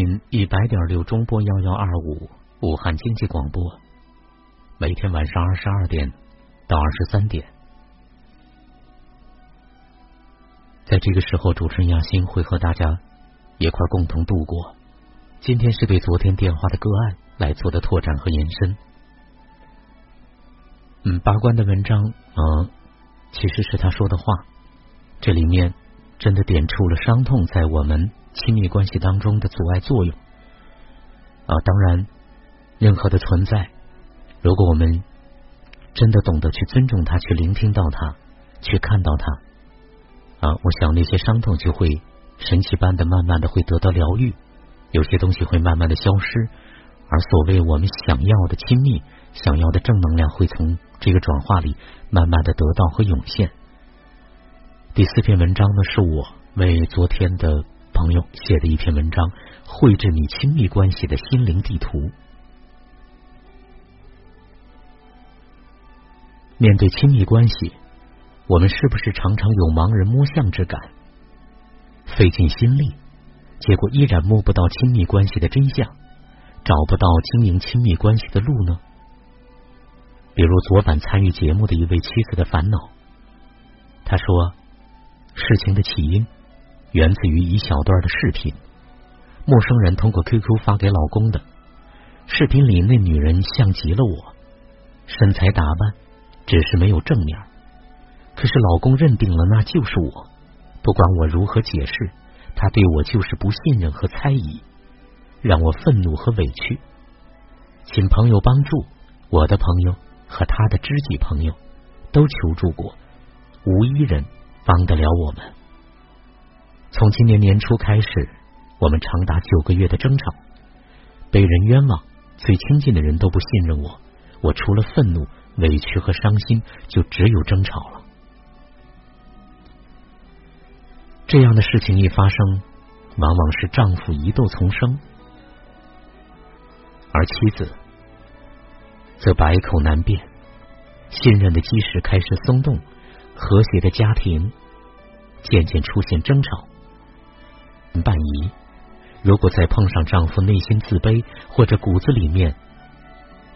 频一百点六中波幺幺二五武汉经济广播，每天晚上二十二点到二十三点，在这个时候，主持人亚欣会和大家一块共同度过。今天是对昨天电话的个案来做的拓展和延伸。嗯，八关的文章，嗯，其实是他说的话，这里面真的点出了伤痛在我们。亲密关系当中的阻碍作用啊，当然，任何的存在，如果我们真的懂得去尊重它，去聆听到它，去看到它啊，我想那些伤痛就会神奇般的慢慢的会得到疗愈，有些东西会慢慢的消失，而所谓我们想要的亲密，想要的正能量，会从这个转化里慢慢的得到和涌现。第四篇文章呢，是我为昨天的。朋友写的一篇文章，绘制你亲密关系的心灵地图。面对亲密关系，我们是不是常常有盲人摸象之感，费尽心力，结果依然摸不到亲密关系的真相，找不到经营亲密关系的路呢？比如昨晚参与节目的一位妻子的烦恼，他说，事情的起因。源自于一小段的视频，陌生人通过 QQ 发给老公的。视频里那女人像极了我，身材打扮只是没有正面，可是老公认定了那就是我。不管我如何解释，他对我就是不信任和猜疑，让我愤怒和委屈。请朋友帮助，我的朋友和他的知己朋友都求助过，无一人帮得了我们。从今年年初开始，我们长达九个月的争吵，被人冤枉，最亲近的人都不信任我，我除了愤怒、委屈和伤心，就只有争吵了。这样的事情一发生，往往是丈夫疑窦丛生，而妻子则百口难辩，信任的基石开始松动，和谐的家庭渐渐出现争吵。半疑，如果再碰上丈夫内心自卑，或者骨子里面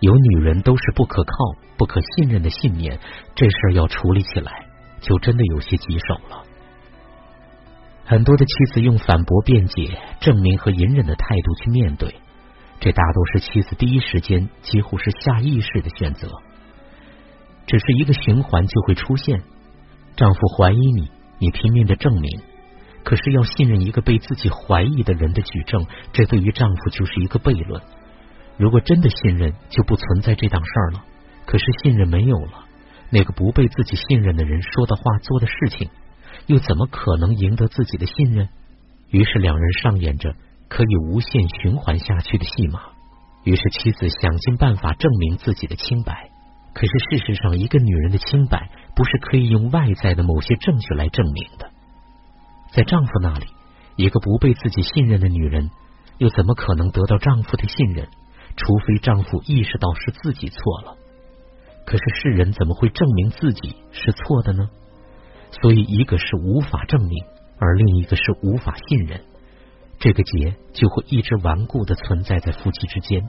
有女人都是不可靠、不可信任的信念，这事儿要处理起来就真的有些棘手了。很多的妻子用反驳、辩解、证明和隐忍的态度去面对，这大多是妻子第一时间几乎是下意识的选择。只是一个循环就会出现，丈夫怀疑你，你拼命的证明。可是要信任一个被自己怀疑的人的举证，这对于丈夫就是一个悖论。如果真的信任，就不存在这档事儿了。可是信任没有了，那个不被自己信任的人说的话、做的事情，又怎么可能赢得自己的信任？于是两人上演着可以无限循环下去的戏码。于是妻子想尽办法证明自己的清白。可是事实上，一个女人的清白不是可以用外在的某些证据来证明的。在丈夫那里，一个不被自己信任的女人，又怎么可能得到丈夫的信任？除非丈夫意识到是自己错了。可是世人怎么会证明自己是错的呢？所以，一个是无法证明，而另一个是无法信任，这个结就会一直顽固的存在在夫妻之间。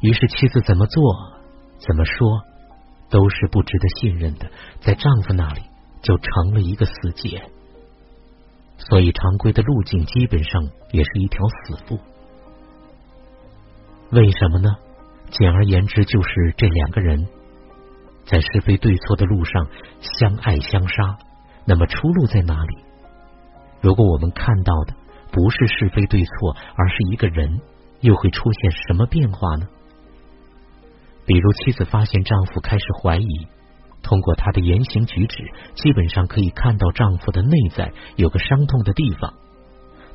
于是，妻子怎么做、怎么说，都是不值得信任的，在丈夫那里就成了一个死结。所以，常规的路径基本上也是一条死路。为什么呢？简而言之，就是这两个人在是非对错的路上相爱相杀。那么，出路在哪里？如果我们看到的不是是非对错，而是一个人，又会出现什么变化呢？比如，妻子发现丈夫开始怀疑。通过她的言行举止，基本上可以看到丈夫的内在有个伤痛的地方，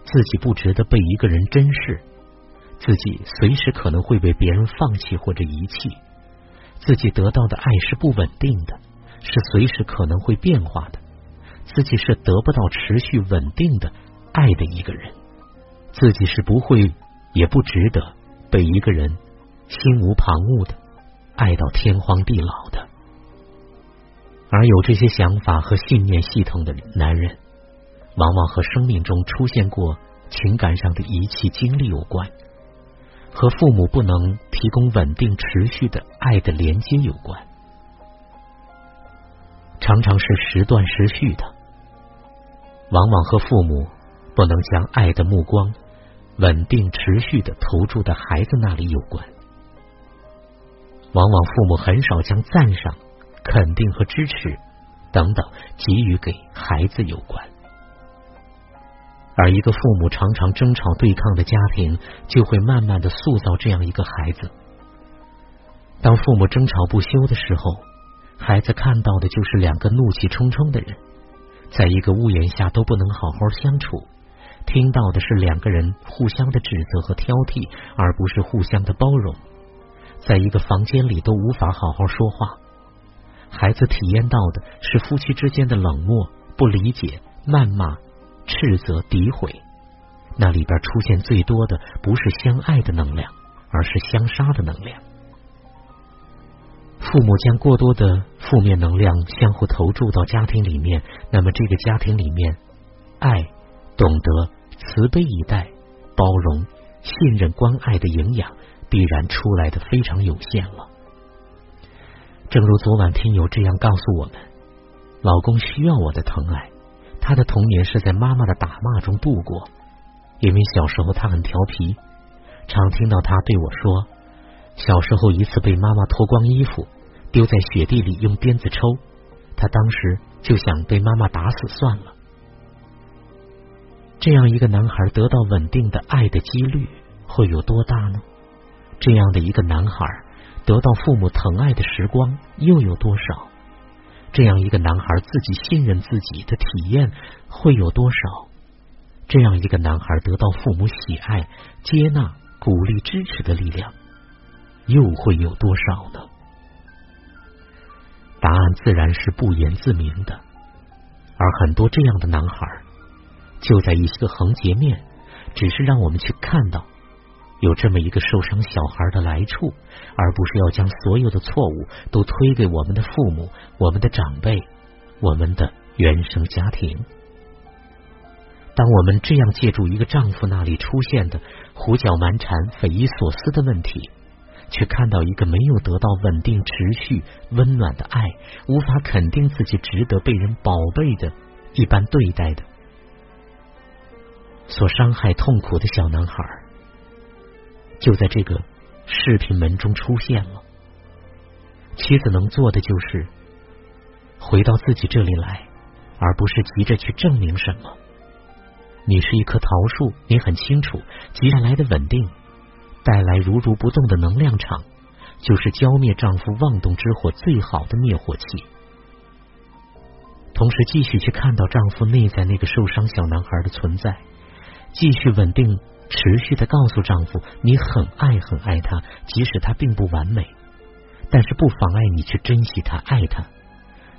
自己不值得被一个人珍视，自己随时可能会被别人放弃或者遗弃，自己得到的爱是不稳定的，是随时可能会变化的，自己是得不到持续稳定的爱的一个人，自己是不会也不值得被一个人心无旁骛的爱到天荒地老的。而有这些想法和信念系统的男人，往往和生命中出现过情感上的遗弃经历有关，和父母不能提供稳定持续的爱的连接有关，常常是时断时续的，往往和父母不能将爱的目光稳定持续的投注在孩子那里有关，往往父母很少将赞赏、肯定和支持等等给予给孩子有关。而一个父母常常争吵对抗的家庭，就会慢慢的塑造这样一个孩子。当父母争吵不休的时候，孩子看到的就是两个怒气冲冲的人，在一个屋檐下都不能好好相处，听到的是两个人互相的指责和挑剔，而不是互相的包容。在一个房间里都无法好好说话，孩子体验到的是夫妻之间的冷漠、不理解、谩骂。斥责、诋毁，那里边出现最多的不是相爱的能量，而是相杀的能量。父母将过多的负面能量相互投注到家庭里面，那么这个家庭里面，爱、懂得、慈悲以待、包容、信任、关爱的营养，必然出来的非常有限了。正如昨晚听友这样告诉我们：“老公需要我的疼爱。”他的童年是在妈妈的打骂中度过，因为小时候他很调皮，常听到他对我说，小时候一次被妈妈脱光衣服丢在雪地里用鞭子抽，他当时就想被妈妈打死算了。这样一个男孩得到稳定的爱的几率会有多大呢？这样的一个男孩得到父母疼爱的时光又有多少？这样一个男孩自己信任自己的体验会有多少？这样一个男孩得到父母喜爱、接纳、鼓励、支持的力量又会有多少呢？答案自然是不言自明的。而很多这样的男孩，就在一些横截面，只是让我们去看到。有这么一个受伤小孩的来处，而不是要将所有的错误都推给我们的父母、我们的长辈、我们的原生家庭。当我们这样借助一个丈夫那里出现的胡搅蛮缠、匪夷所思的问题，却看到一个没有得到稳定、持续、温暖的爱，无法肯定自己值得被人宝贝的一般对待的，所伤害、痛苦的小男孩。就在这个视频门中出现了。妻子能做的就是回到自己这里来，而不是急着去证明什么。你是一棵桃树，你很清楚，急下来的稳定带来如如不动的能量场，就是浇灭丈夫妄动之火最好的灭火器。同时，继续去看到丈夫内在那个受伤小男孩的存在，继续稳定。持续的告诉丈夫，你很爱很爱他，即使他并不完美，但是不妨碍你去珍惜他、爱他。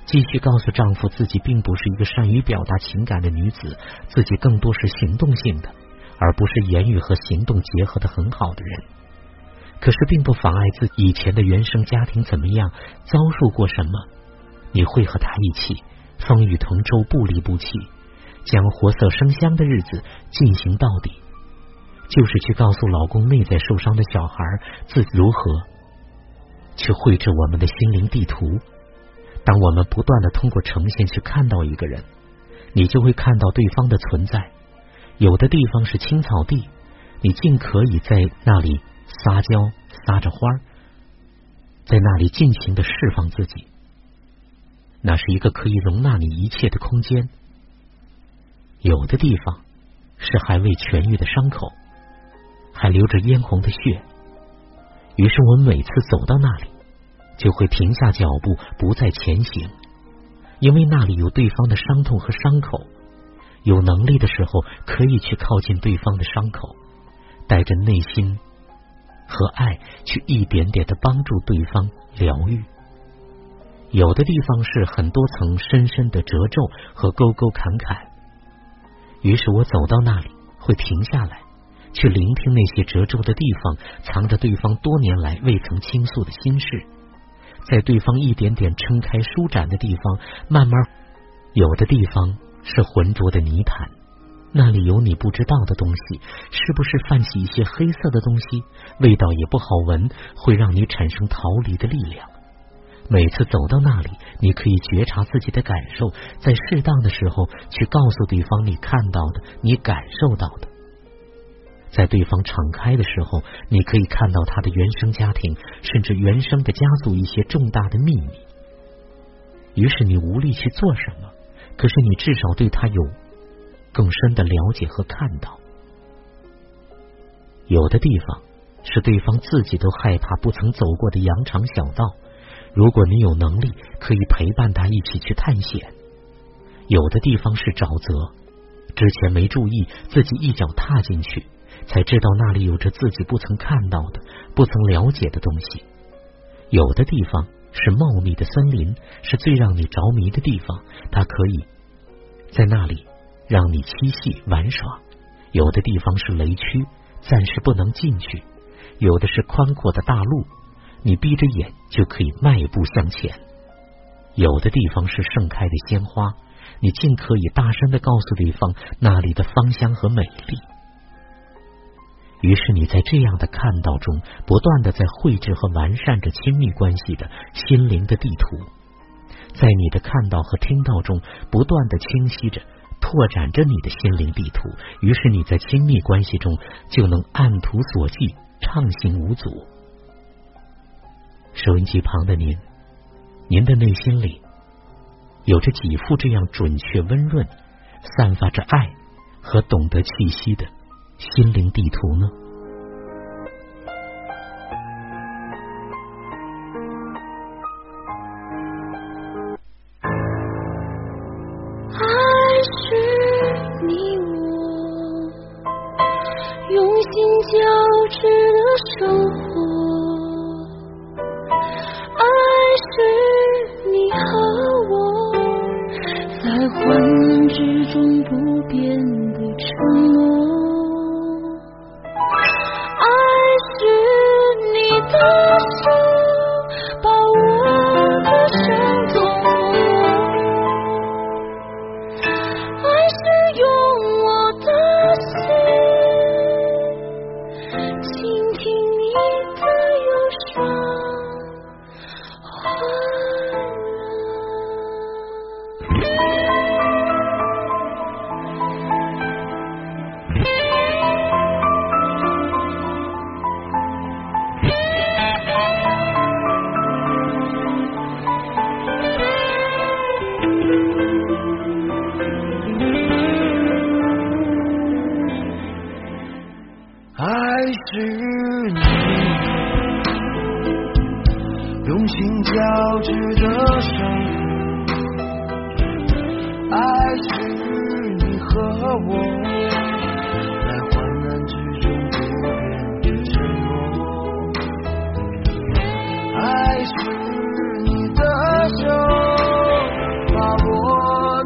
继续告诉丈夫，自己并不是一个善于表达情感的女子，自己更多是行动性的，而不是言语和行动结合的很好的人。可是并不妨碍自己以前的原生家庭怎么样，遭受过什么，你会和他一起风雨同舟、不离不弃，将活色生香的日子进行到底。就是去告诉老公内在受伤的小孩，自己如何去绘制我们的心灵地图。当我们不断的通过呈现去看到一个人，你就会看到对方的存在。有的地方是青草地，你尽可以在那里撒娇撒着花，在那里尽情的释放自己。那是一个可以容纳你一切的空间。有的地方是还未痊愈的伤口。还流着嫣红的血，于是我每次走到那里，就会停下脚步，不再前行，因为那里有对方的伤痛和伤口。有能力的时候，可以去靠近对方的伤口，带着内心和爱，去一点点的帮助对方疗愈。有的地方是很多层深深的褶皱和沟沟坎坎，于是我走到那里，会停下来。去聆听那些褶皱的地方，藏着对方多年来未曾倾诉的心事，在对方一点点撑开舒展的地方，慢慢有的地方是浑浊的泥潭，那里有你不知道的东西，是不是泛起一些黑色的东西？味道也不好闻，会让你产生逃离的力量。每次走到那里，你可以觉察自己的感受，在适当的时候去告诉对方你看到的、你感受到的。在对方敞开的时候，你可以看到他的原生家庭，甚至原生的家族一些重大的秘密。于是你无力去做什么，可是你至少对他有更深的了解和看到。有的地方是对方自己都害怕、不曾走过的羊肠小道。如果你有能力，可以陪伴他一起去探险。有的地方是沼泽，之前没注意，自己一脚踏进去，才知道那里有着自己不曾看到的、不曾了解的东西。有的地方是茂密的森林，是最让你着迷的地方，它可以在那里让你嬉戏玩耍。有的地方是雷区，暂时不能进去。有的是宽阔的大路。你闭着眼就可以迈步向前。有的地方是盛开的鲜花，你尽可以大声的告诉对方那里的芳香和美丽。于是你在这样的看到中，不断的在绘制和完善着亲密关系的心灵的地图，在你的看到和听到中，不断的清晰着、拓展着你的心灵地图。于是你在亲密关系中就能按图索骥，畅行无阻。收音机旁的您，您的内心里有着几副这样准确、温润、散发着爱和懂得气息的心灵地图呢？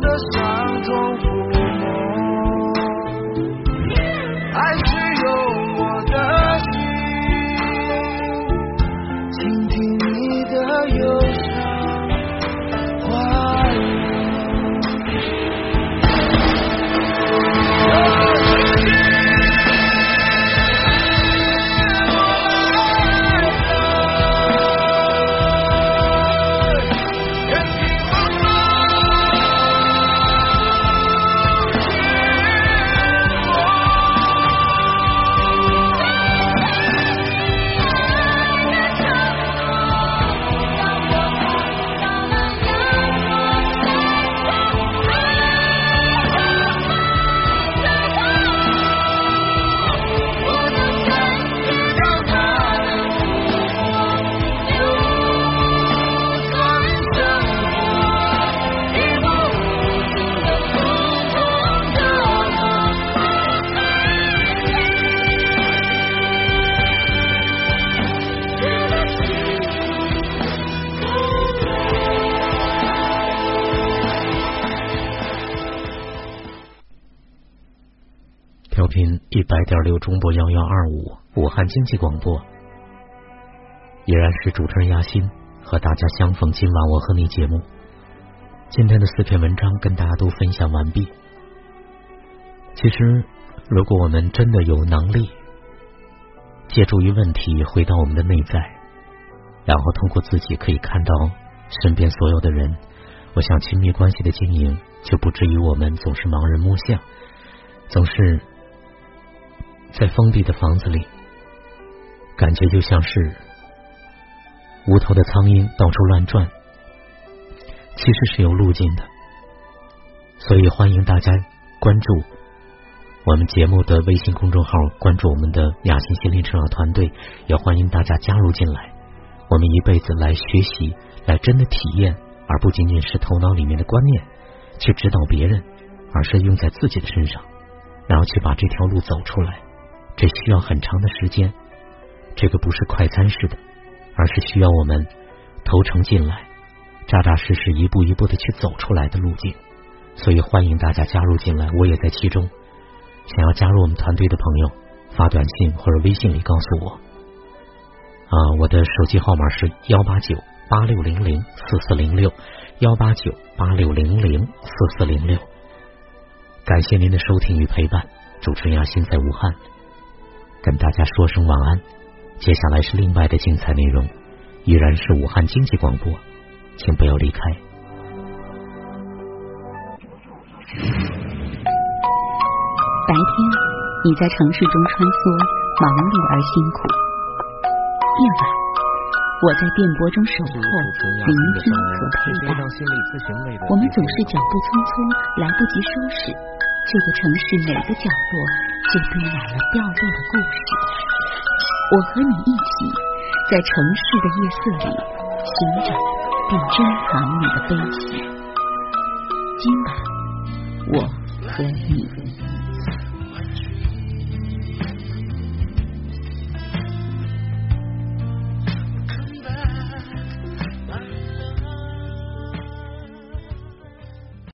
the 一百点六中波幺幺二五，武汉经济广播，依然是主持人亚欣和大家相逢。今晚我和你节目，今天的四篇文章跟大家都分享完毕。其实，如果我们真的有能力，借助于问题回到我们的内在，然后通过自己可以看到身边所有的人，我想亲密关系的经营就不至于我们总是盲人摸象，总是在封闭的房子里，感觉就像是无头的苍蝇到处乱转。其实是有路径的，所以欢迎大家关注我们节目的微信公众号，关注我们的雅欣心灵成长团队，也欢迎大家加入进来。我们一辈子来学习，来真的体验，而不仅仅是头脑里面的观念去指导别人，而是用在自己的身上，然后去把这条路走出来。这需要很长的时间，这个不是快餐式的，而是需要我们投诚进来。扎扎实实、一步一步的去走出来的路径，所以欢迎大家加入进来，我也在其中。想要加入我们团队的朋友，发短信或者微信里告诉我。啊，我的手机号码是幺八九八六零零四四零六，幺八九八六零零四四零六。感谢您的收听与陪伴，主持人亚欣在武汉，跟大家说声晚安。接下来是另外的精彩内容，依然是武汉经济广播。请不要离开。白天，你在城市中穿梭，忙碌而辛苦；夜晚，我在电波中守候，聆听和陪伴。我们总是脚步匆匆，来不及收拾这个城市每个角落，就堆满了掉落的故事。我和你一起，在城市的夜色里寻找。并珍藏你的悲喜。今晚，我和你。